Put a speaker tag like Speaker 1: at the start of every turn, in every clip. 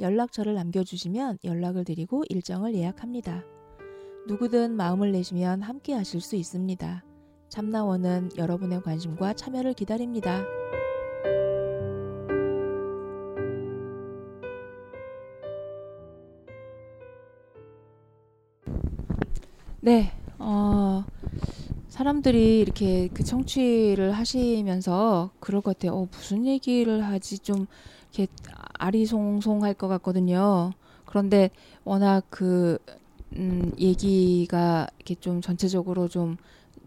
Speaker 1: 연락처를 남겨주시면 연락을 드리고 일정을 예약합니다. 누구든 마음을 내시면 함께 하실 수 있습니다. 참나원은 여러분의 관심과 참여를 기다립니다. 네, 어, 사람들이 이렇게 그 청취를 하시면서 그럴 것 같아요. 어, 무슨 얘기를 하지 좀 이렇게 아리송송할 것 같거든요. 그런데 워낙 그 음, 얘기가 이렇게 좀 전체적으로 좀,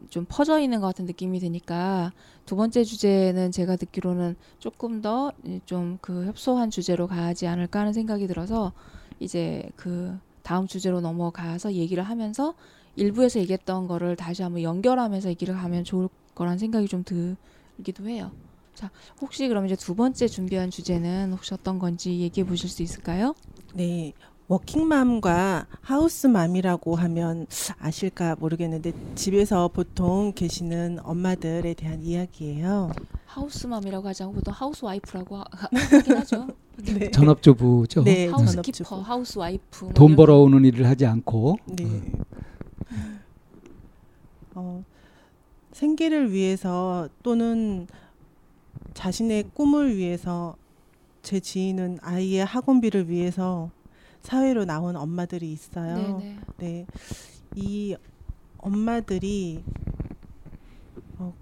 Speaker 1: 좀 퍼져 있는 것 같은 느낌이 드니까 두 번째 주제는 제가 듣기로는 조금 더 좀 그 협소한 주제로 가지 않을까 하는 생각이 들어서 이제 그 다음 주제로 넘어가서 얘기를 하면서 일부에서 얘기했던 거를 다시 한번 연결하면서 얘기를 하면 좋을 거란 생각이 좀 들기도 해요. 자, 혹시 그럼 이제 두 번째 준비한 주제는 혹시 어떤 건지 얘기해 보실 수 있을까요?
Speaker 2: 네. 워킹맘과 하우스맘이라고 하면 아실까 모르겠는데 집에서 보통 계시는 엄마들에 대한 이야기예요.
Speaker 1: 하우스맘이라고 하지 않고 보통 하우스와이프라고 하긴 하죠.
Speaker 3: 네. 전업주부죠.
Speaker 2: 네,
Speaker 1: 하우스키퍼. 하우스와이프.
Speaker 3: 뭐돈
Speaker 1: 이런
Speaker 3: 벌어오는 일을 하지 않고
Speaker 2: 네.
Speaker 3: 음.
Speaker 2: 어, 생계를 위해서 또는 자신의 꿈을 위해서 제 지인은 아이의 학원비를 위해서 사회로 나온 엄마들이 있어요.
Speaker 1: 네네.
Speaker 2: 네. 이 엄마들이 어,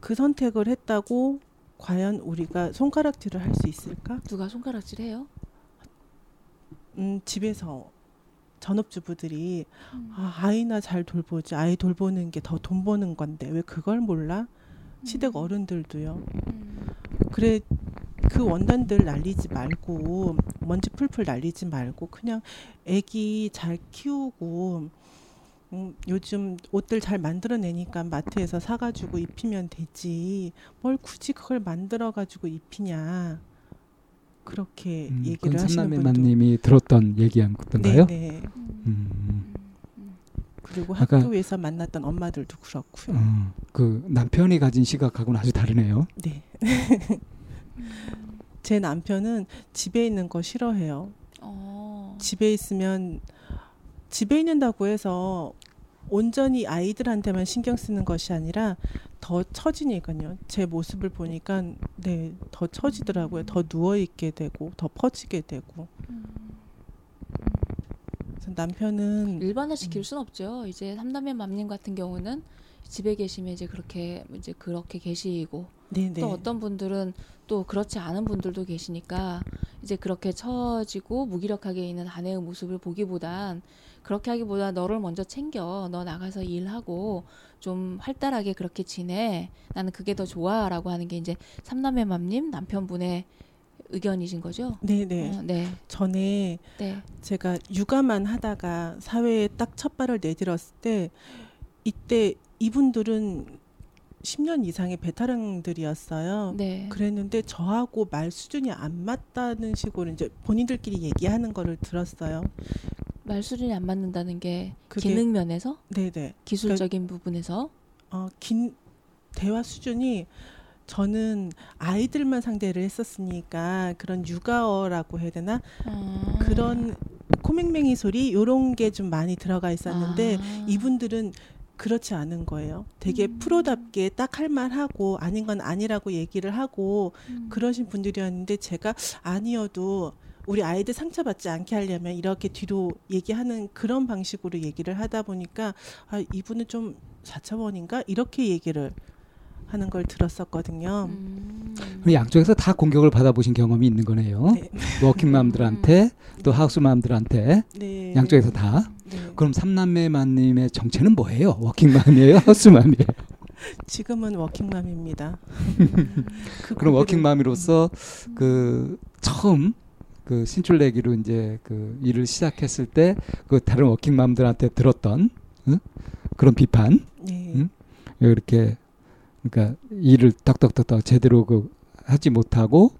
Speaker 2: 그 선택을 했다고 과연 우리가 손가락질을 할 수 있을까?
Speaker 1: 누가 손가락질해요?
Speaker 2: 음, 집에서 전업주부들이
Speaker 1: 음.
Speaker 2: 아, 아이나 잘 돌보지. 아이 돌보는 게 더 돈 버는 건데 왜 그걸 몰라? 시댁 어른들도요.
Speaker 1: 음.
Speaker 2: 그래 그 원단들 날리지 말고 먼지 풀풀 날리지 말고 그냥 애기 잘 키우고 음, 요즘 옷들 잘 만들어내니까 마트에서 사가지고 입히면 되지 뭘 굳이 그걸 만들어가지고 입히냐 그렇게
Speaker 3: 음,
Speaker 2: 얘기를 하시는 분도
Speaker 3: 삼남매만님이 들었던 얘기였던가요?
Speaker 2: 네네
Speaker 1: 음.
Speaker 3: 음,
Speaker 2: 그리고
Speaker 3: 아까-
Speaker 2: 학교에서 만났던 엄마들도 그렇고요
Speaker 3: 음, 그 남편이 가진 시각하고는 아주 다르네요.
Speaker 2: 네. 제 남편은 집에 있는 거 싫어해요.
Speaker 1: 어.
Speaker 2: 집에 있으면 집에 있는다고 해서 온전히 아이들한테만 신경 쓰는 것이 아니라 더 처지니까요. 제 모습을 보니까 네, 더 처지더라고요. 더 누워 있게 되고 더 퍼지게 되고.
Speaker 1: 음.
Speaker 2: 남편은
Speaker 1: 일반화 시킬
Speaker 2: 음.
Speaker 1: 순 없죠. 이제 삼남매 맘님 같은 경우는 집에 계시면 이제 그렇게 이제 그렇게 계시고
Speaker 2: 네네.
Speaker 1: 또 어떤 분들은 또 그렇지 않은 분들도 계시니까 이제 그렇게 처지고 무기력하게 있는 아내의 모습을 보기보단 그렇게 하기보다 너를 먼저 챙겨 너 나가서 일하고 좀 활달하게 그렇게 지내 나는 그게 더 좋아라고 하는 게 이제 삼남매 맘님 남편분의 의견이신 거죠?
Speaker 2: 네네.
Speaker 1: 어, 네,
Speaker 2: 전에
Speaker 1: 네.
Speaker 2: 제가 육아만 하다가 사회에 딱 첫 발을 내딛었을 때 이때 이분들은 10년 이상의 베테랑들이었어요.
Speaker 1: 네.
Speaker 2: 그랬는데 저하고 말 수준이 안 맞다는 식으로 이제 본인들끼리 얘기하는 거를 들었어요.
Speaker 1: 말 수준이 안 맞는다는 게
Speaker 2: 그게-
Speaker 1: 기능 면에서
Speaker 2: 네네.
Speaker 1: 기술적인 부분에서
Speaker 2: 어, 긴 대화 수준이 저는 아이들만 상대를 했었으니까 그런 육아어라고 해야 되나
Speaker 1: 어,
Speaker 2: 그런 코맹맹이 소리 요런 게 좀 많이 들어가 있었는데
Speaker 1: 아.
Speaker 2: 이분들은 그렇지 않은 거예요. 되게
Speaker 1: 음.
Speaker 2: 프로답게 딱 할 말하고 아닌 건 아니라고 얘기를 하고
Speaker 1: 음.
Speaker 2: 그러신 분들이었는데 제가 아니어도 우리 아이들 상처받지 않게 하려면 이렇게 뒤로 얘기하는 그런 방식으로 얘기를 하다 보니까 아 이분은 좀 4차원인가 이렇게 얘기를 하는 걸 들었었거든요.
Speaker 1: 음.
Speaker 3: 양쪽에서 다 공격을 받아보신 경험이 있는 거네요.
Speaker 2: 네.
Speaker 3: 워킹맘들한테 또 하우스맘들한테
Speaker 2: 네.
Speaker 3: 양쪽에서 다.
Speaker 2: 네.
Speaker 3: 그럼 삼남매만님의 정체는 뭐예요? 워킹맘이에요? 하우스맘이에요?
Speaker 2: 지금은 워킹맘입니다.
Speaker 3: 그럼 워킹맘으로서 그 처음 그 신출 내기로 이제 그 일을 시작했을 때 그 다른 워킹맘들한테 들었던 응? 그런 비판
Speaker 2: 네.
Speaker 3: 음? 이렇게 그러니까 일을 떡떡떡떡 제대로 그 하지 못하고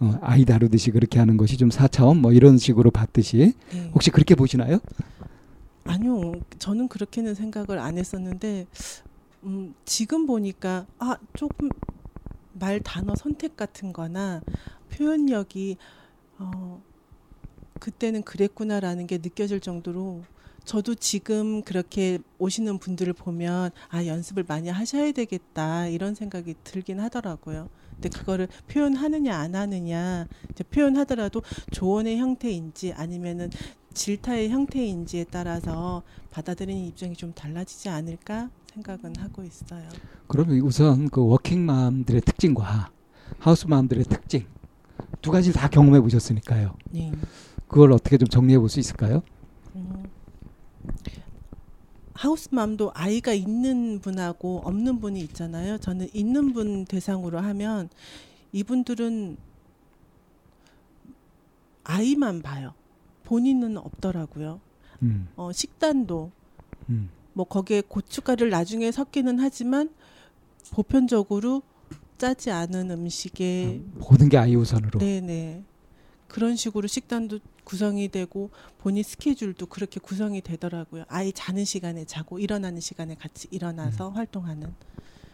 Speaker 3: 어, 아이 다루듯이 그렇게 하는 것이 좀 사차원 뭐 이런 식으로 봤듯이
Speaker 2: 네.
Speaker 3: 혹시 그렇게 보시나요?
Speaker 2: 아니요, 저는 그렇게는 생각을 안 했었는데 음, 지금 보니까 아 조금 말 단어 선택 같은거나 표현력이 어, 그때는 그랬구나라는 게 느껴질 정도로 저도 지금 그렇게 오시는 분들을 보면 아 연습을 많이 하셔야 되겠다 이런 생각이 들긴 하더라고요. 근데 그거를 표현하느냐 안 하느냐 이제 표현하더라도 조언의 형태인지 아니면은 질타의 형태인지에 따라서 받아들이는 입장이 좀 달라지지 않을까 생각은 하고 있어요.
Speaker 3: 그러면 우선 그 워킹맘들의 특징과 하우스맘들의 특징 두 가지를 다 경험해 보셨으니까요.
Speaker 2: 네.
Speaker 3: 그걸 어떻게 좀 정리해 볼 수 있을까요?
Speaker 2: 음, 하우스맘도 아이가 있는 분하고 없는 분이 있잖아요. 저는 있는 분 대상으로 하면 이분들은 아이만 봐요. 본인은 없더라고요.
Speaker 3: 음,
Speaker 2: 어, 식단도
Speaker 3: 음.
Speaker 2: 뭐 거기에 고춧가루를 나중에 섞기는 하지만 보편적으로 짜지 않은 음식에
Speaker 3: 모든 게 아이 우선으로.
Speaker 2: 네네 그런 식으로 식단도 구성이 되고 본인 스케줄도 그렇게 구성이 되더라고요. 아이 자는 시간에 자고 일어나는 시간에 같이 일어나서 활동하는.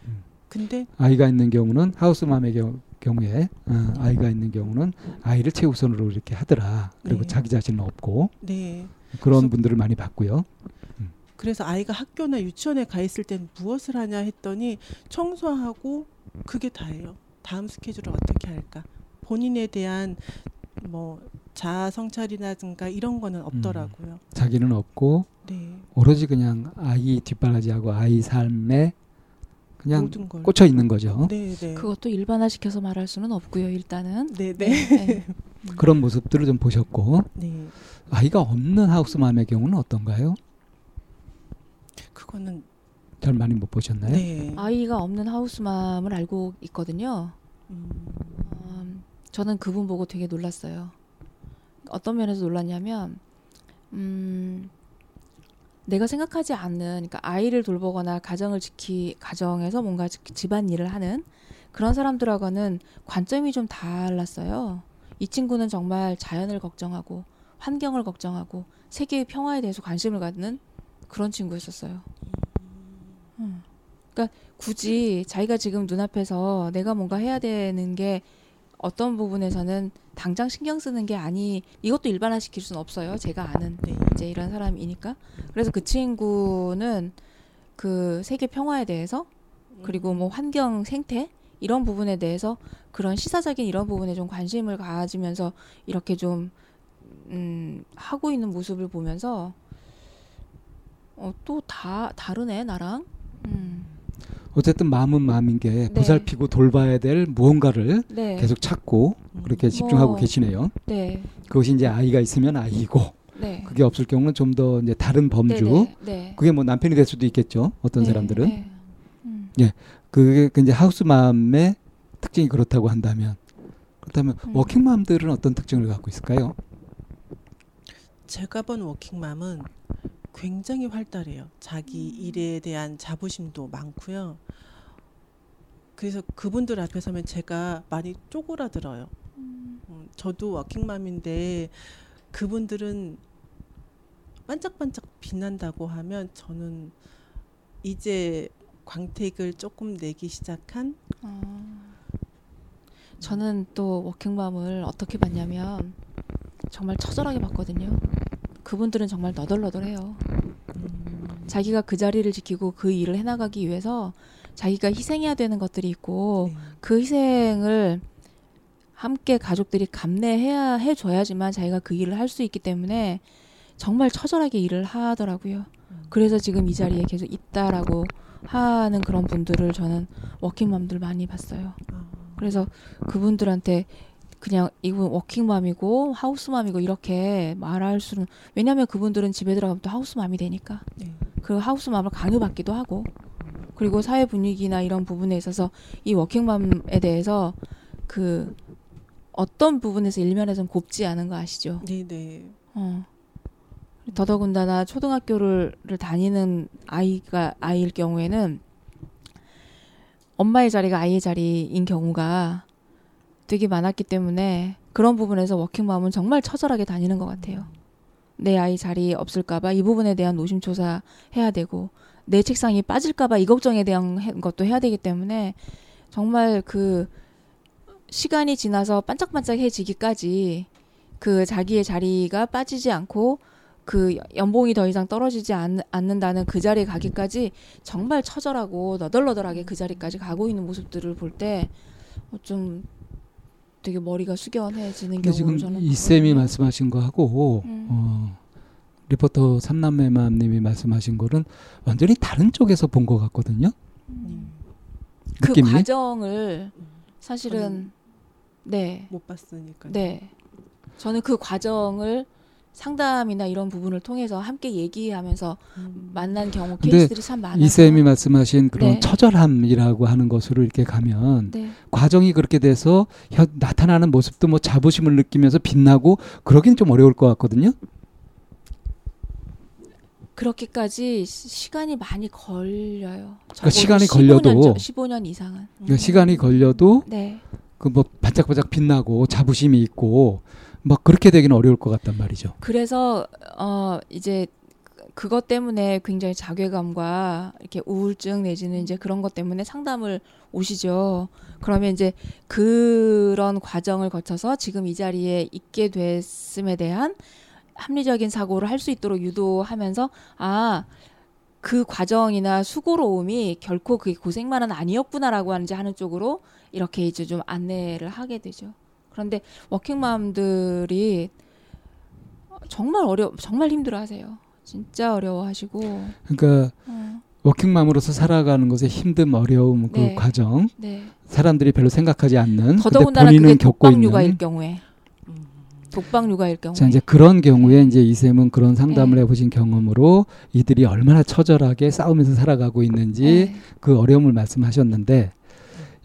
Speaker 3: 음.
Speaker 2: 근데
Speaker 3: 아이가 있는 경우는 하우스맘의 경우, 경우에 어, 아이가 있는 경우는 아이를 최우선으로 이렇게 하더라. 그리고
Speaker 2: 네.
Speaker 3: 자기 자신은 없고
Speaker 2: 네
Speaker 3: 그런 분들을 많이 봤고요.
Speaker 2: 그래서 아이가 학교나 유치원에 가 있을 땐 무엇을 하냐 했더니 청소하고 그게 다예요. 다음 스케줄을 어떻게 할까? 본인에 대한 뭐 자아 성찰이라든가 이런 거는 없더라고요.
Speaker 3: 자기는 없고
Speaker 2: 네.
Speaker 3: 오로지 그냥 아이 뒷바라지하고 아이 삶에 그냥. 꽂혀 있는 거죠.
Speaker 2: 네, 네.
Speaker 1: 그것도 일반화시켜서 말할 수는 없고요. 일단은
Speaker 2: 네, 네.
Speaker 1: 네.
Speaker 3: 그런 모습들을 좀 보셨고
Speaker 2: 네.
Speaker 3: 아이가 없는 하우스맘의 경우는 어떤가요?
Speaker 2: 그거는
Speaker 3: 잘 많이 못 보셨나요?
Speaker 2: 네.
Speaker 1: 아이가 없는 하우스맘을 알고 있거든요.
Speaker 2: 음,
Speaker 1: 음, 저는 그분 보고 되게 놀랐어요. 어떤 면에서 놀랐냐면, 음, 내가 생각하지 않는, 그러니까 아이를 돌보거나 가정을 지키, 가정에서 뭔가 지- 집안 일을 하는 그런 사람들하고는 관점이 좀 달랐어요. 이 친구는 정말 자연을 걱정하고, 환경을 걱정하고, 세계의 평화에 대해서 관심을 갖는 그런 친구였었어요. 음. 그러니까 굳이 자기가 지금 눈앞에서 내가 뭔가 해야 되는 게 어떤 부분에서는 당장 신경 쓰는 게 아니 이것도 일반화 시킬 수는 없어요. 제가 아는
Speaker 2: 네.
Speaker 1: 이제 이런 사람이니까. 그래서 그 친구는 그 세계 평화에 대해서 그리고 뭐 환경 생태 이런 부분에 대해서 그런 시사적인 이런 부분에 좀 관심을 가지면서 이렇게 좀 음, 하고 있는 모습을 보면서 어, 또 다 다르네 나랑. 음.
Speaker 3: 어쨌든 마음은 마음인 게
Speaker 1: 네.
Speaker 3: 보살피고 돌봐야 될 무언가를
Speaker 1: 네.
Speaker 3: 계속 찾고 그렇게 집중하고
Speaker 1: 뭐.
Speaker 3: 계시네요.
Speaker 1: 네.
Speaker 3: 그것이 이제 아이가 있으면 아이고
Speaker 1: 네.
Speaker 3: 그게 없을 경우는 좀 더 이제 다른 범주.
Speaker 1: 네. 네.
Speaker 3: 그게 뭐 남편이 될 수도 있겠죠. 어떤
Speaker 1: 네,
Speaker 3: 사람들은
Speaker 1: 네. 음.
Speaker 3: 그게 그 이제 하우스맘의 특징이 그렇다고 한다면 그렇다면
Speaker 1: 음.
Speaker 3: 워킹맘들은 어떤 특징을 갖고 있을까요?
Speaker 2: 제가 본 워킹맘은 굉장히 활달해요. 자기 일에 대한 자부심도 많고요. 그래서 그분들 앞에 서면 제가 많이 쪼그라들어요. 음, 저도 워킹맘인데 그분들은 반짝반짝 빛난다고 하면 저는 이제 광택을 조금 내기 시작한
Speaker 1: 어. 저는 또 워킹맘을 어떻게 봤냐면 정말 처절하게 봤거든요. 그분들은 정말 너덜너덜해요.
Speaker 2: 음,
Speaker 1: 자기가 그 자리를 지키고 그 일을 해나가기 위해서 자기가 희생해야 되는 것들이 있고
Speaker 2: 네.
Speaker 1: 그 희생을 함께 가족들이 감내해야 해줘야지만 자기가 그 일을 할 수 있기 때문에 정말 처절하게 일을 하더라고요. 그래서 지금 이 자리에 계속 있다라고 하는 그런 분들을 저는 워킹맘들 많이 봤어요.
Speaker 2: 아,
Speaker 1: 그래서 그분들한테 그냥 이분 워킹맘이고 하우스맘이고 이렇게 말할 수는 왜냐하면 그분들은 집에 들어가면 또 하우스맘이 되니까
Speaker 2: 네.
Speaker 1: 그 하우스맘을 강요받기도 하고 그리고 사회 분위기나 이런 부분에 있어서 이 워킹맘에 대해서 그 어떤 부분에서 일면에서는 곱지 않은 거 아시죠?
Speaker 2: 네, 네.
Speaker 1: 어. 더더군다나 초등학교를 를 다니는 아이가 아이일 경우에는 엄마의 자리가 아이의 자리인 경우가 되게 많았기 때문에 그런 부분에서 워킹맘은 정말 처절하게 다니는 것 같아요. 내 아이 자리 없을까봐 이 부분에 대한 노심초사 해야 되고 내 책상이 빠질까봐 이 걱정에 대한 해- 것도 해야 되기 때문에 정말 그 시간이 지나서 반짝반짝해지기까지 그 자기의 자리가 빠지지 않고 그 연봉이 더 이상 떨어지지 않, 않는다는 그 자리에 가기까지 정말 처절하고 너덜너덜하게 그 자리까지 가고 있는 모습들을 볼때 어, 좀 되게 머리가 숙연해지는 경우를
Speaker 3: 지금
Speaker 1: 저는
Speaker 3: 이 쌤이. 말씀하신 거하고
Speaker 1: 음.
Speaker 3: 어, 리포터 삼남매맘님이 말씀하신 거는 완전히 다른 쪽에서 본 것 같거든요.
Speaker 2: 음,
Speaker 1: 그? 과정을
Speaker 2: 음.
Speaker 1: 사실은 네,
Speaker 2: 못 봤으니까.
Speaker 1: 네. 저는 그 과정을 상담이나 이런 부분을 통해서 함께 얘기하면서
Speaker 2: 음.
Speaker 1: 만난 경우 케이스들이 참 많아서
Speaker 3: 이 쌤이 말씀하신 그런
Speaker 1: 네.
Speaker 3: 처절함이라고 하는 것으로 이렇게 가면
Speaker 1: 네.
Speaker 3: 과정이 그렇게 돼서 혀- 나타나는 모습도 뭐 자부심을 느끼면서 빛나고 그러긴 좀 어려울 것 같거든요.
Speaker 1: 그렇게까지 시- 시간이 많이 걸려요.
Speaker 3: 그러니까 시간이
Speaker 1: 15년
Speaker 3: 걸려도-
Speaker 1: 전- 15년 이상은.
Speaker 3: 그러니까 시간이 걸려도
Speaker 1: 네.
Speaker 3: 그뭐 반짝반짝 빛나고 자부심이 있고 막 그렇게 되기는 어려울 것 같단 말이죠.
Speaker 1: 그래서 어 이제 그- 그것 때문에 굉장히 자괴감과 이렇게 우울증 내지는 이제 그런 것 때문에 상담을 오시죠. 그러면 이제 그런 과정을 거쳐서 지금 이 자리에 있게 됐음에 대한 합리적인 사고를 할 수 있도록 유도하면서 아, 그 과정이나 수고로움이 결코 그 고생만은 아니었구나라고 하는지 하는 쪽으로 이렇게 이제 좀 안내를 하게 되죠. 그런데 워킹맘들이 정말 어려 정말 힘들어하세요. 진짜 어려워하시고
Speaker 3: 그러니까
Speaker 1: 어,
Speaker 3: 워킹맘으로서 살아가는 것의 힘듦, 어려움 그
Speaker 1: 네.
Speaker 3: 과정
Speaker 1: 네.
Speaker 3: 사람들이 별로 생각하지 않는
Speaker 1: 더더군다나
Speaker 3: 본인은 겪고
Speaker 1: 독방 육아일
Speaker 3: 있는
Speaker 1: 경우에
Speaker 2: 음.
Speaker 1: 독방 육아일 경우에
Speaker 3: 자 이제 그런 경우에 이제 이 쌤은 그런 상담을
Speaker 1: 네.
Speaker 3: 해보신 경험으로 이들이 얼마나 처절하게 싸우면서 살아가고 있는지
Speaker 1: 네.
Speaker 3: 그 어려움을 말씀하셨는데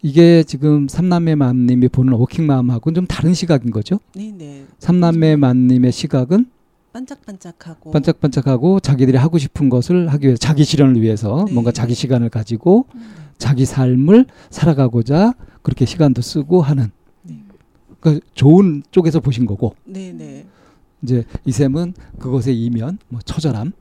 Speaker 3: 이게 지금 삼남매 맘님이 보는 워킹맘하고는 좀 다른 시각인 거죠.
Speaker 2: 네, 네.
Speaker 3: 삼남매 맘님의 시각은
Speaker 2: 반짝반짝하고
Speaker 3: 반짝반짝하고 자기들이 하고 싶은 것을 하기 위해 자기 실현을 위해서
Speaker 2: 네.
Speaker 3: 뭔가 자기 시간을 가지고
Speaker 1: 음.
Speaker 3: 자기 삶을 살아가고자 그렇게 시간도 쓰고 하는
Speaker 2: 네.
Speaker 3: 그 좋은 쪽에서 보신 거고
Speaker 2: 네, 네.
Speaker 3: 이제 이 쌤은 그것의 이면 뭐 처절함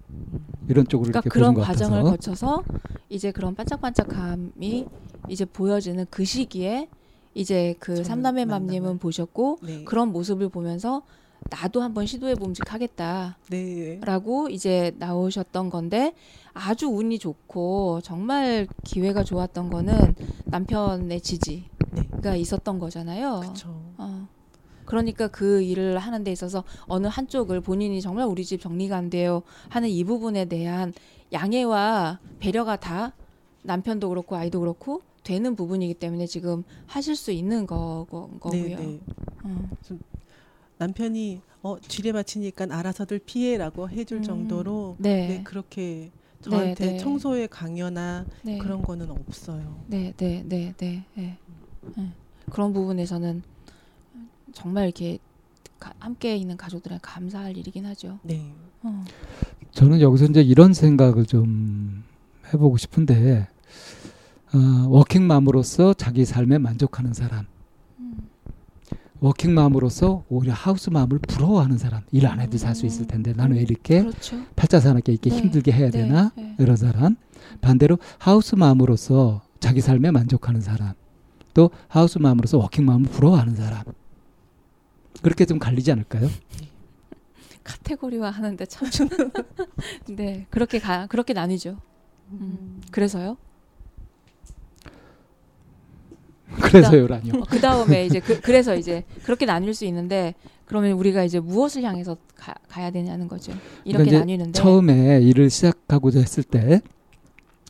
Speaker 3: 이런 쪽으로
Speaker 1: 그러니까
Speaker 3: 이렇게
Speaker 1: 그런 과정을
Speaker 3: 같아서
Speaker 1: 거쳐서 이제 그런 반짝반짝함이 이제 보여지는 그 시기에 이제 그
Speaker 2: 만남을-
Speaker 1: 맘님은 보셨고
Speaker 2: 네.
Speaker 1: 그런 모습을 보면서 나도 한번 시도해 봄직하겠다라고
Speaker 2: 네.
Speaker 1: 이제 나오셨던 건데 아주 운이 좋고 정말 기회가 좋았던 거는 남편의 지지가
Speaker 2: 네.
Speaker 1: 있었던 거잖아요.
Speaker 2: 그렇죠.
Speaker 1: 어. 그러니까 그 일을 하는 데 있어서 어느 한쪽을 본인이 정말 우리 집 정리가 안 돼요 하는 이 부분에 대한 양해와 배려가 다 남편도 그렇고 아이도 그렇고 되는 부분이기 때문에 지금 하실 수 있는 거, 거, 거고요.
Speaker 2: 네, 네.
Speaker 1: 어.
Speaker 2: 남편이 어 쥐레 맞히니까 알아서들 피해라고 해줄
Speaker 1: 음.
Speaker 2: 정도로
Speaker 1: 네.
Speaker 2: 네, 그렇게 저한테
Speaker 1: 네.
Speaker 2: 청소에 강요나
Speaker 1: 네.
Speaker 2: 그런 거는 없어요.
Speaker 1: 네, 네, 네, 네, 네. 네. 그런 부분에서는 정말 이렇게 가- 함께 있는 가족들은 감사할 일이긴 하죠.
Speaker 2: 네.
Speaker 1: 어.
Speaker 3: 저는 여기서 이제 이런 생각을 좀 해보고 싶은데 어, 워킹맘으로서 자기 삶에 만족하는 사람
Speaker 1: 음.
Speaker 3: 워킹맘으로서 오히려 하우스맘을 부러워하는 사람 일 안 해도 살 수 있을 텐데 나는 왜 이렇게
Speaker 1: 그렇죠.
Speaker 3: 팔자사납게 이렇게
Speaker 1: 네,
Speaker 3: 힘들게 해야
Speaker 1: 네,
Speaker 3: 되나
Speaker 1: 네.
Speaker 3: 이런 사람 반대로 하우스맘으로서 자기 삶에 만족하는 사람 또 하우스맘으로서 워킹맘을 부러워하는 사람 그렇게 좀 갈리지 않을까요?
Speaker 1: 카테고리화 하는데 참. 네, 그렇게 가 그렇게 나뉘죠. 음. 그래서요.
Speaker 3: 그래서요라뇨.
Speaker 1: 그 다음에 이제 그, 그래서 이제 그렇게 나뉠 수 있는데 그러면 우리가 이제 무엇을 향해서 가, 가야 되냐는 거죠. 이렇게
Speaker 3: 그러니까
Speaker 1: 나뉘는데
Speaker 3: 처음에 일을 시작하고자 했을 때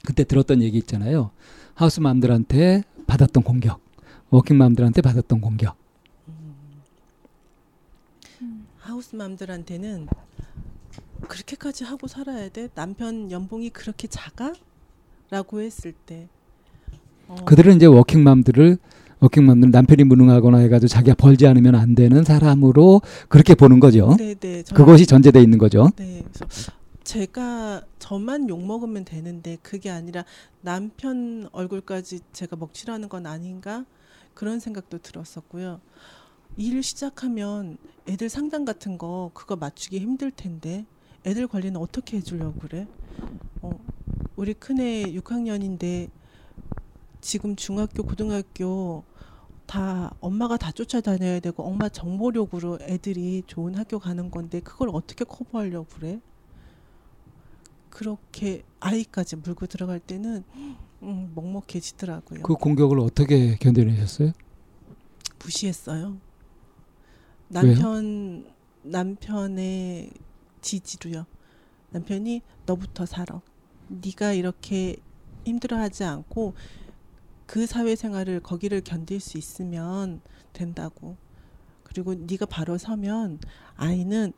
Speaker 3: 그때 들었던 얘기 있잖아요. 하우스맘들한테 받았던 공격, 워킹맘들한테 받았던 공격.
Speaker 1: 음.
Speaker 2: 하우스맘들한테는 그렇게까지 하고 살아야 돼? 남편 연봉이 그렇게 작아? 라고 했을 때 어,
Speaker 3: 그들은 이제 워킹맘들을 워킹맘들 남편이 무능하거나 해가지고 자기가 벌지 않으면 안 되는 사람으로 그렇게 보는 거죠.
Speaker 2: 네, 네. 저-
Speaker 3: 그것이 전제돼 있는 거죠.
Speaker 2: 네. 그래서 제가 저만 욕 먹으면 되는데 그게 아니라 남편 얼굴까지 제가 먹칠하는 건 아닌가 그런 생각도 들었었고요. 일을 시작하면 애들 상담 같은 거 그거 맞추기 힘들 텐데 애들 관리는 어떻게 해주려고 그래? 어, 우리 큰애 6학년인데 지금 중학교 고등학교 다 엄마가 다 쫓아다녀야 되고 엄마 정보력으로 애들이 좋은 학교 가는 건데 그걸 어떻게 커버하려고 그래? 그렇게 아이까지 물고 들어갈 때는 음, 먹먹해지더라고요.
Speaker 3: 그 공격을 어떻게 견뎌내셨어요?
Speaker 2: 무시했어요. 남편 남편의 지지로요. 남편이 너부터 살아. 네가 이렇게 힘들어하지 않고 그 사회생활을 거기를 견딜 수 있으면 된다고. 그리고 네가 바로 서면 아이는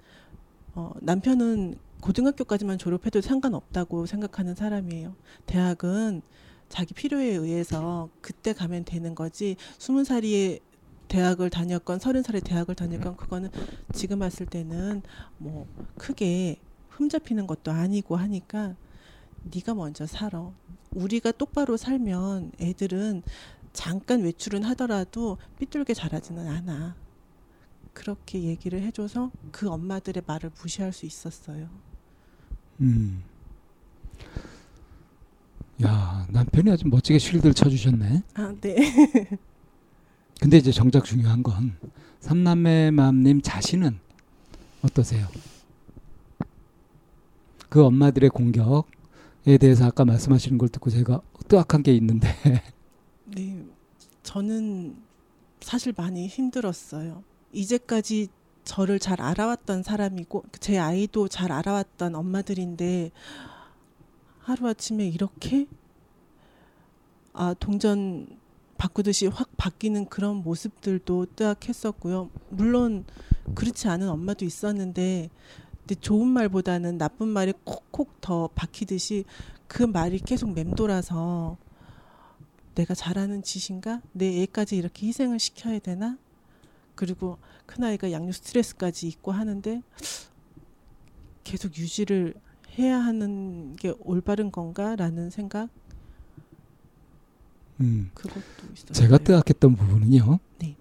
Speaker 2: 어, 남편은 고등학교까지만 졸업해도 상관없다고 생각하는 사람이에요. 대학은 자기 필요에 의해서 그때 가면 되는 거지. 스무 살이 대학을 다녔건 서른 살에 대학을 다녔건 그거는 지금 봤을 때는 뭐 크게 흠잡히는 것도 아니고 하니까 네가 먼저 살아. 우리가 똑바로 살면 애들은 잠깐 외출은 하더라도 삐뚤게 자라지는 않아. 그렇게 얘기를 해줘서 그 엄마들의 말을 무시할 수 있었어요.
Speaker 3: 음. 야 남편이 아주 멋지게 쉴드를 쳐주셨네.
Speaker 2: 아, 네.
Speaker 3: 근데 이제 정작 중요한 건 삼남매 맘님 자신은 어떠세요? 그 엄마들의 공격에 대해서 아까 말씀하시는 걸 듣고 제가 뜨악한 게 있는데
Speaker 2: 네. 저는 사실 많이 힘들었어요. 이제까지 저를 잘 알아왔던 사람이고 제 아이도 잘 알아왔던 엄마들인데 하루아침에 이렇게 아 동전 바꾸듯이 확 바뀌는 그런 모습들도 뜨악했었고요. 물론 그렇지 않은 엄마도 있었는데 근데 좋은 말보다는 나쁜 말이 콕콕 더 박히듯이 그 말이 계속 맴돌아서 내가 잘하는 짓인가? 내 애까지 이렇게 희생을 시켜야 되나? 그리고 큰아이가 양육 스트레스까지 있고 하는데 계속 유지를 해야 하는 게 올바른 건가라는 생각
Speaker 3: 음,
Speaker 2: 그것도 있었어요.
Speaker 3: 제가 뜨악했던 부분은요.
Speaker 2: 네.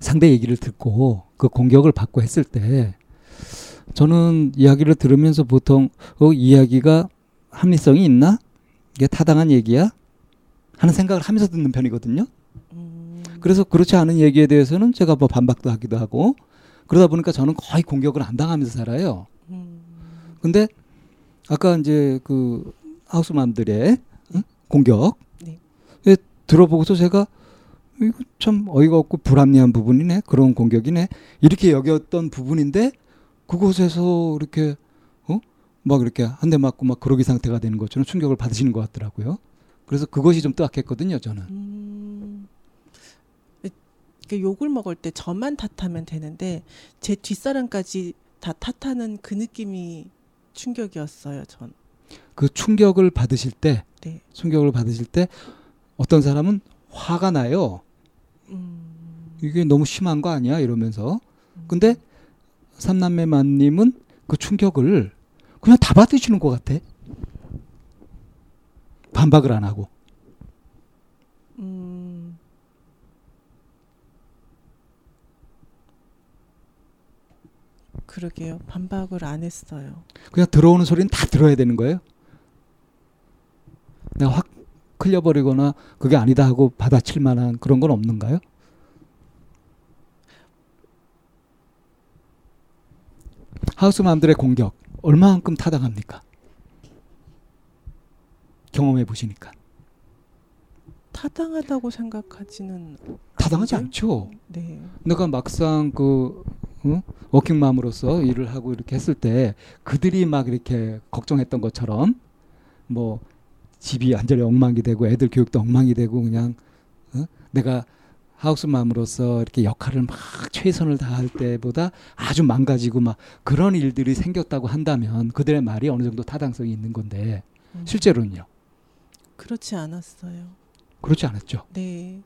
Speaker 3: 상대 얘기를 듣고 그 공격을 받고 했을 때 저는 이야기를 들으면서 보통 어, 이야기가 합리성이 있나? 이게 타당한 얘기야? 하는 생각을 하면서 듣는 편이거든요.
Speaker 2: 음,
Speaker 3: 그래서 그렇지 않은 얘기에 대해서는 제가 뭐 반박도 하기도 하고 그러다 보니까 저는 거의 공격을 안 당하면서 살아요.
Speaker 2: 음,
Speaker 3: 근데 아까 이제 그 하우스맘들의 응? 공격 들어보고서 제가 이거 참 어이가 없고 불합리한 부분이네 그런 공격이네 이렇게 여겼던 부분인데 그곳에서 이렇게 어? 막 이렇게 한 대 맞고 막 그러기 상태가 되는 것처럼 충격을 받으시는 것 같더라고요. 그래서 그것이 좀 뜨악했거든요, 저는.
Speaker 2: 음. 그 욕을 먹을 때 저만 탓하면 되는데 제 뒷사람까지 다 탓하는 그 느낌이 충격이었어요. 전.
Speaker 3: 그 충격을 받으실 때,
Speaker 2: 네.
Speaker 3: 충격을 받으실 때 어떤 사람은 화가 나요.
Speaker 2: 음,
Speaker 3: 이게 너무 심한 거 아니야? 이러면서. 근데 삼남매 만님은 그 충격을 그냥 다 받으시는 것 같아. 반박을 안 하고.
Speaker 2: 음, 그러게요. 반박을 안 했어요.
Speaker 3: 그냥 들어오는 소리는 다 들어야 되는 거예요. 내가 확 클려버리거나 그게 아니다 하고 받아칠 만한 그런 건 없는가요? 하우스맘들의 공격 얼마만큼 타당합니까? 경험해 보시니까
Speaker 2: 타당하다고 생각하지는
Speaker 3: 타당하지
Speaker 2: 않은데?
Speaker 3: 않죠.
Speaker 2: 네.
Speaker 3: 내가 막상 그 어? 워킹맘으로서 일을 하고 이렇게 했을 때 그들이 막 이렇게 걱정했던 것처럼 뭐 집이 완전히 엉망이 되고 애들 교육도 엉망이 되고 그냥 어? 내가 하우스맘으로서 이렇게 역할을 막 최선을 다할 때보다 아주 망가지고 막 그런 일들이 생겼다고 한다면 그들의 말이 어느 정도 타당성이 있는 건데
Speaker 2: 음,
Speaker 3: 실제로는요
Speaker 2: 그렇지 않았어요.
Speaker 3: 그렇지 않았죠.
Speaker 2: 네.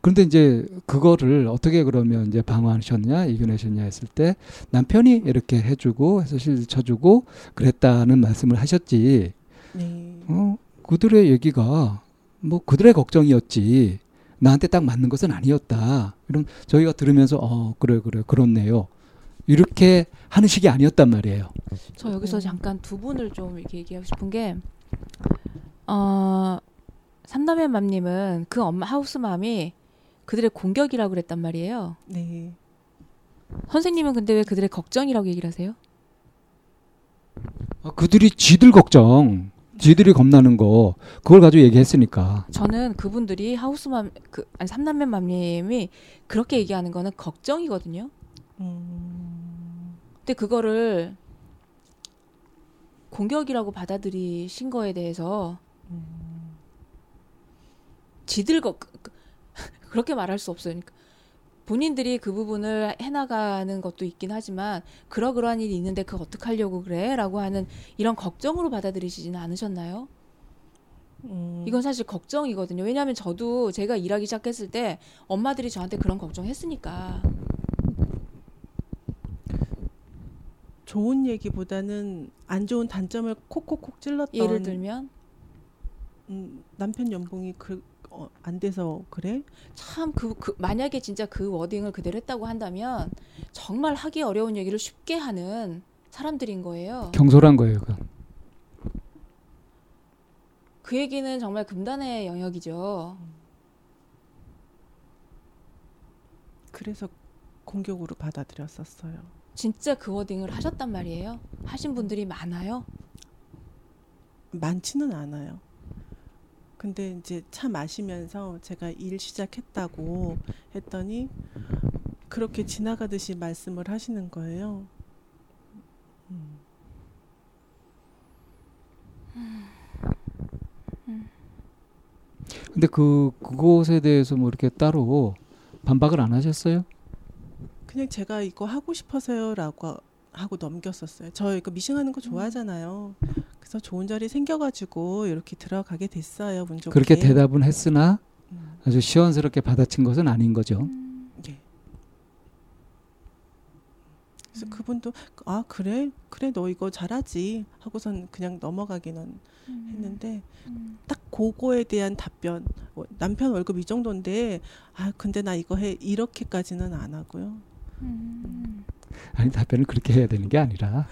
Speaker 3: 그런데 이제 그거를 어떻게 그러면 이제 방어하셨냐 이겨내셨냐 했을 때 남편이 이렇게 해주고 해서 실 쳐주고 그랬다는 말씀을 하셨지.
Speaker 2: 네.
Speaker 3: 어 그들의 얘기가 뭐 그들의 걱정이었지 나한테 딱 맞는 것은 아니었다. 그럼 저희가 들으면서 어 그래 그래 그렇네요. 이렇게 하는 식이 아니었단 말이에요.
Speaker 1: 저 여기서
Speaker 2: 음.
Speaker 1: 잠깐 두 분을 좀 이렇게 얘기하고 싶은 게, 어, 삼남의 맘님은 그 엄마 하우스맘이 그들의 공격이라고 그랬단 말이에요.
Speaker 2: 네.
Speaker 1: 선생님은 근데 왜 그들의 걱정이라고 얘기를 하세요?
Speaker 3: 아, 그들이 지들 걱정, 지들이 겁나는 거 그걸 가지고 얘기했으니까.
Speaker 1: 저는 그분들이 하우스맘, 그, 아니, 삼남매 맘님이 그렇게 얘기하는 거는 걱정이거든요.
Speaker 2: 음,
Speaker 1: 근데 그거를 공격이라고 받아들이신 거에 대해서
Speaker 2: 음,
Speaker 1: 지들 거 그- 그- 그렇게 말할 수 없어요. 그러니까 본인들이 그 부분을 해나가는 것도 있긴 하지만 그러그러한 일이 있는데 그거 어떡하려고 그래?라고 하는 이런 걱정으로 받아들이시지는 않으셨나요?
Speaker 2: 음.
Speaker 1: 이건 사실 걱정이거든요. 왜냐하면 저도 제가 일하기 시작했을 때 엄마들이 저한테 그런 걱정했으니까.
Speaker 2: 좋은 얘기보다는 안 좋은 단점을 콕콕콕 찔렀던
Speaker 1: 예를 들면
Speaker 2: 음, 남편 연봉이 그, 어, 안 돼서 그래?
Speaker 1: 참그 그, 만약에 진짜 그 워딩을 그대로 했다고 한다면 정말 하기 어려운 얘기를 쉽게 하는 사람들인 거예요.
Speaker 3: 경솔한 거예요. 그.
Speaker 1: 그 얘기는 정말 금단의 영역이죠.
Speaker 2: 그래서 공격으로 받아들였었어요.
Speaker 1: 진짜 그 워딩을 하셨단 말이에요. 하신 분들이 많아요.
Speaker 2: 많지는 않아요. 근데 이제 차 마시면서 제가 일 시작했다고 했더니 그렇게 지나가듯이 말씀을 하시는 거예요. 음.
Speaker 3: 근데 그 그곳에 대해서 뭐 이렇게 따로 반박을 안 하셨어요?
Speaker 2: 그냥 제가 이거 하고 싶어서요라고 하고 넘겼었어요. 저 이거 미싱하는 거 좋아하잖아요. 그래서 좋은 자리 생겨가지고 이렇게 들어가게 됐어요. 운 좋게.
Speaker 3: 그렇게 대답은 했으나
Speaker 2: 음,
Speaker 3: 아주 시원스럽게 받아친 것은 아닌 거죠.
Speaker 2: 예. 그래서 그분도 아 그래 그래 너 이거 잘하지 하고선 그냥 넘어가기는 했는데 딱 그거에 대한 답변 어, 남편 월급 이 정도인데 아 근데 나 이거 해 이렇게까지는 안 하고요.
Speaker 3: 아니 답변을 그렇게 해야 되는 게 아니라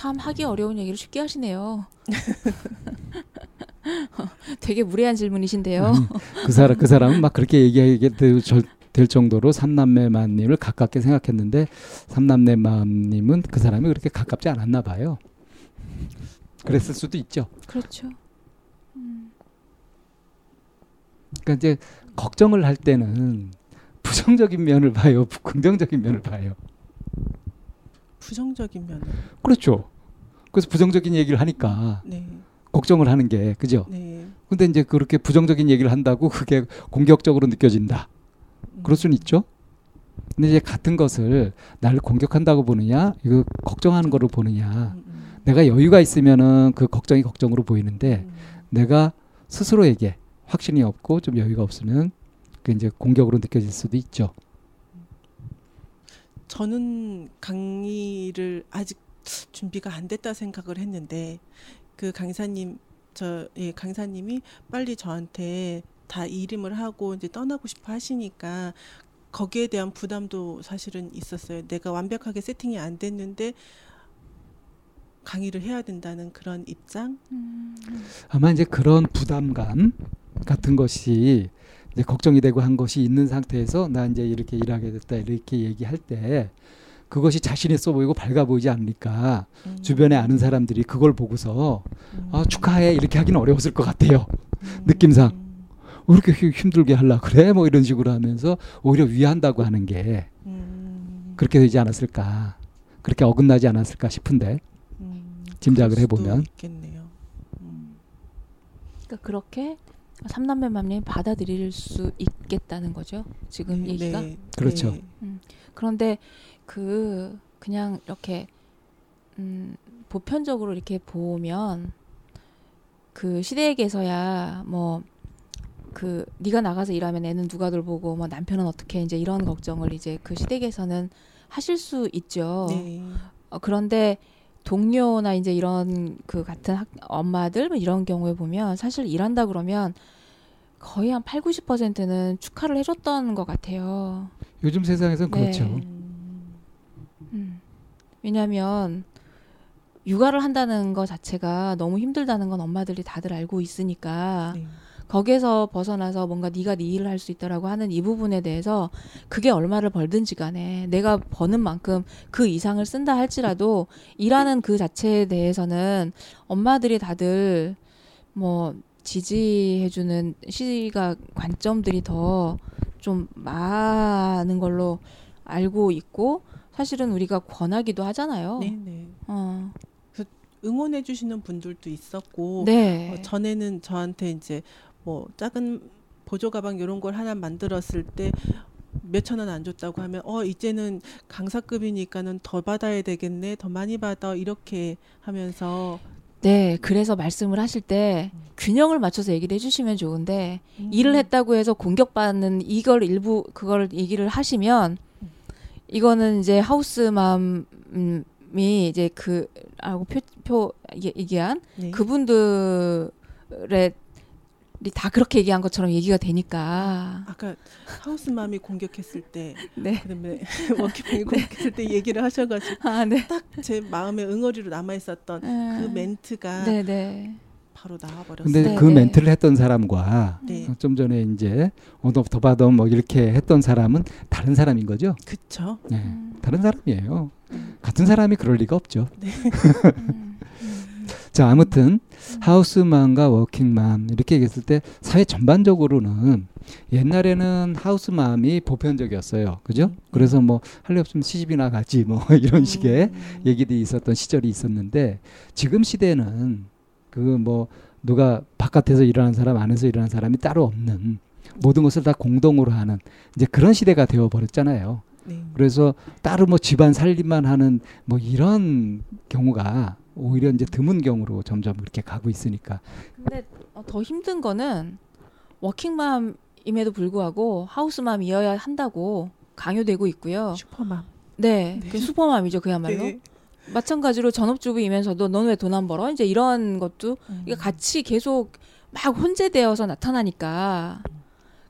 Speaker 1: 참 하기 어려운 얘기를 쉽게 하시네요. 되게 무례한 질문이신데요.
Speaker 3: 아니, 그 사람 그 사람은 막 그렇게 얘기하게 될, 정도로 삼남매만님을 가깝게 생각했는데 삼남매 맘님은 그 사람이 그렇게 가깝지 않았나 봐요. 그랬을 수도 있죠.
Speaker 1: 그렇죠.
Speaker 3: 그러니까 이제 걱정을 할 때는 부정적인 면을 봐요, 부- 긍정적인 면을 봐요.
Speaker 2: 부정적인 면은
Speaker 3: 그렇죠. 그래서 부정적인 얘기를 하니까
Speaker 2: 네
Speaker 3: 걱정을 하는 게 그죠.
Speaker 2: 네.
Speaker 3: 근데 이제 그렇게 부정적인 얘기를 한다고 그게 공격적으로 느껴진다.
Speaker 2: 음.
Speaker 3: 그럴 수는 있죠. 근데 이제 같은 것을 나를 공격한다고 보느냐, 이거 걱정하는 거로 보느냐.
Speaker 2: 음, 음.
Speaker 3: 내가 여유가 있으면은 그 걱정이 걱정으로 보이는데
Speaker 2: 음.
Speaker 3: 내가 스스로에게 확신이 없고 좀 여유가 없으면 그 이제 공격으로 느껴질 수도 있죠.
Speaker 2: 저는 강의를 아직 준비가 안 됐다 생각을 했는데 그 강사님 저 예, 강사님이 빨리 저한테 다 이름을 하고 이제 떠나고 싶어 하시니까 거기에 대한 부담도 사실은 있었어요. 내가 완벽하게 세팅이 안 됐는데 강의를 해야 된다는 그런 입장.
Speaker 3: 아마 이제 그런 부담감 같은 것이 이제 걱정이 되고 한 것이 있는 상태에서 나 이제 이렇게 일하게 됐다 이렇게 얘기할 때 그것이 자신 있어 보이고 밝아 보이지 않으니까
Speaker 2: 음.
Speaker 3: 주변에 아는 사람들이 그걸 보고서
Speaker 2: 음.
Speaker 3: 아 축하해 이렇게 하기는 어려웠을 것 같아요.
Speaker 2: 음.
Speaker 3: 느낌상. 왜 이렇게 힘- 힘들게 하려 그래? 뭐 이런 식으로 하면서 오히려 위한다고 하는 게
Speaker 2: 음.
Speaker 3: 그렇게 되지 않았을까? 그렇게 어긋나지 않았을까 싶은데
Speaker 2: 음.
Speaker 3: 짐작을 해보면.
Speaker 2: 있겠네요. 음.
Speaker 1: 그러니까 그렇게 삼남매 맘님 받아들일 수 있겠다는 거죠. 지금
Speaker 2: 네,
Speaker 1: 얘기가.
Speaker 2: 네,
Speaker 3: 그렇죠.
Speaker 2: 네.
Speaker 1: 그런데 그 그냥 이렇게 음, 보편적으로 이렇게 보면 그 시대에게서야 뭐 그 네가 나가서 일하면 애는 누가 돌보고 뭐 남편은 어떻게 이제 이런 걱정을 이제 그 시댁에서는 하실 수 있죠.
Speaker 2: 네.
Speaker 1: 어, 그런데 동료나 이제 이런 그 같은 학, 엄마들 뭐 이런 경우에 보면 사실 일한다 그러면 거의 한 8, 90%는 축하를 해줬던 것 같아요.
Speaker 3: 요즘 세상에선
Speaker 1: 네.
Speaker 3: 그렇죠.
Speaker 2: 음,
Speaker 1: 음. 왜냐하면 육아를 한다는 것 자체가 너무 힘들다는 건 엄마들이 다들 알고 있으니까
Speaker 2: 네.
Speaker 1: 거기에서 벗어나서 뭔가 네가 네 일을 할 수 있다라고 하는 이 부분에 대해서 그게 얼마를 벌든지 간에 내가 버는 만큼 그 이상을 쓴다 할지라도 일하는 그 자체에 대해서는 엄마들이 다들 뭐 지지해주는 시각 관점들이 더 좀 많은 걸로 알고 있고 사실은 우리가 권하기도 하잖아요.
Speaker 2: 네, 네.
Speaker 1: 어.
Speaker 2: 응원해 주시는 분들도 있었고
Speaker 1: 네.
Speaker 2: 어, 전에는 저한테 이제 뭐 작은 보조 가방 이런 걸 하나 만들었을 때 몇천 원 안 줬다고 하면 어 이제는 강사급이니까는 더 받아야 되겠네 더 많이 받아 이렇게 하면서
Speaker 1: 네, 그래서 말씀을 하실 때 균형을 맞춰서 얘기를 해주시면 좋은데
Speaker 2: 음,
Speaker 1: 일을 했다고 해서 공격받는 이걸 일부 그걸 얘기를 하시면 이거는 이제 하우스맘이 이제 그 알고 표, 표 얘- 얘기한
Speaker 2: 네.
Speaker 1: 그분들의 다 그렇게 얘기한 것처럼 얘기가 되니까
Speaker 2: 아까 하우스맘이 공격했을 때
Speaker 1: 네.
Speaker 2: 그다음에 워킹맘이 공격했을 때 얘기를 하셔가지고
Speaker 1: 아, 네.
Speaker 2: 제 마음에 응어리로 남아 있었던 그 멘트가
Speaker 1: 네, 네.
Speaker 2: 바로 나와버렸어요.
Speaker 3: 근데
Speaker 1: 네,
Speaker 3: 그
Speaker 1: 네.
Speaker 3: 멘트를 했던 사람과
Speaker 2: 네,
Speaker 3: 어, 좀 전에 이제 어더 더 받아 뭐 이렇게 했던 사람은 다른 사람인 거죠.
Speaker 2: 그쵸.
Speaker 3: 네.
Speaker 1: 음,
Speaker 3: 다른 사람이에요. 같은 사람이 그럴 리가 없죠.
Speaker 1: 음,
Speaker 3: 자, 아무튼 하우스맘과 워킹맘 이렇게 얘기했을 때 사회 전반적으로는 옛날에는 하우스맘이 보편적이었어요. 그죠?
Speaker 2: 음.
Speaker 3: 그래서 뭐 할 일 없으면 시집이나 가지 뭐 이런 식의
Speaker 2: 음,
Speaker 3: 얘기들이 있었던 시절이 있었는데 지금 시대는 그 뭐 누가 바깥에서 일하는 사람 안에서 일하는 사람이 따로 없는 모든 것을 다 공동으로 하는 이제 그런 시대가 되어 버렸잖아요.
Speaker 2: 네.
Speaker 3: 그래서 따로 뭐 집안 살림만 하는 뭐 이런 경우가 오히려 이제 드문 경우로 점점 그렇게 가고 있으니까
Speaker 1: 근데 어, 더 힘든 거는 워킹맘임에도 불구하고 하우스맘이어야 한다고 강요되고 있고요.
Speaker 2: 슈퍼맘.
Speaker 1: 네,
Speaker 2: 네.
Speaker 1: 그 슈퍼맘이죠 그야말로.
Speaker 2: 네.
Speaker 1: 마찬가지로 전업주부이면서도 넌 왜 돈 안 벌어? 이제 이런 것도
Speaker 2: 음.
Speaker 1: 같이 계속 막 혼재되어서 나타나니까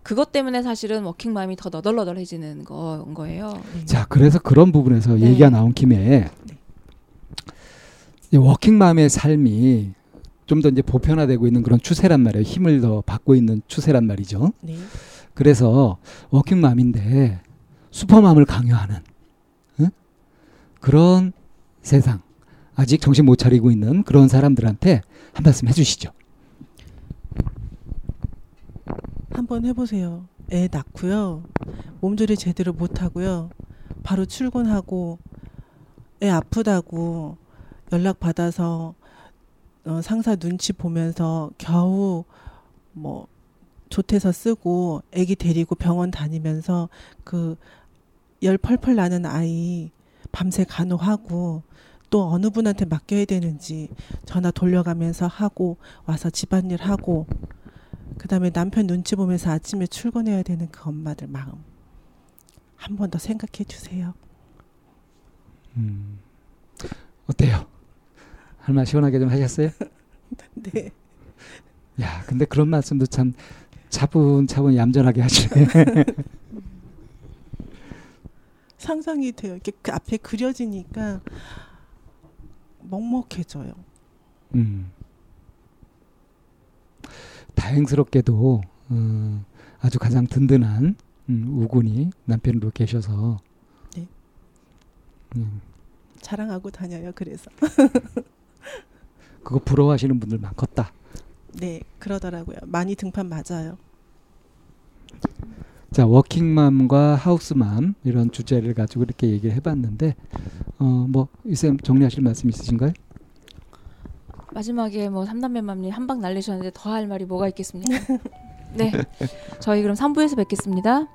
Speaker 1: 그것 때문에 사실은 워킹맘이 더 너덜너덜해지는 거, 거예요.
Speaker 2: 네.
Speaker 3: 자 그래서 그런 부분에서
Speaker 1: 네.
Speaker 3: 얘기가 나온 김에 이 워킹맘의 삶이 좀 더 이제 보편화되고 있는 그런 추세란 말이에요. 힘을 더 받고 있는 추세란 말이죠.
Speaker 2: 네.
Speaker 3: 그래서 워킹맘인데 슈퍼맘을 강요하는 응? 그런 세상 아직 정신 못 차리고 있는 그런 사람들한테 한 말씀 해주시죠.
Speaker 2: 한번 해보세요. 애 낳고요. 몸조리 제대로 못하고요. 바로 출근하고 애 아프다고 연락 받아서 어, 상사 눈치 보면서 겨우 뭐 조퇴서 쓰고 애기 데리고 병원 다니면서 그 열 펄펄 나는 아이 밤새 간호하고 또 어느 분한테 맡겨야 되는지 전화 돌려가면서 하고 와서 집안일 하고 그다음에 남편 눈치 보면서 아침에 출근해야 되는 그 엄마들 마음 한 번 더 생각해 주세요.
Speaker 3: 음, 어때요? 할말 시원하게 좀 하셨어요?
Speaker 2: 네.
Speaker 3: 야, 근데 그런 말씀도 참 차분차분 얌전하게 하시네.
Speaker 2: 상상이 돼요. 이렇게 그 앞에 그려지니까 먹먹해져요.
Speaker 3: 음. 다행스럽게도 음, 아주 가장 든든한 음, 우군이 남편으로 계셔서
Speaker 2: 네.
Speaker 3: 음,
Speaker 2: 자랑하고 다녀요. 그래서
Speaker 3: 그거 부러워하시는 분들 많겠다.
Speaker 2: 네 그러더라고요. 많이 등판 맞아요.
Speaker 3: 자, 워킹맘과 하우스맘 이런 주제를 가지고 이렇게 얘기를 해봤는데 어, 뭐 이쌤 정리하실 말씀 있으신가요?
Speaker 1: 마지막에 뭐 삼남매맘님 한 방 날리셨는데 더 할 말이 뭐가 있겠습니까? 네, 저희 그럼 3부에서 뵙겠습니다.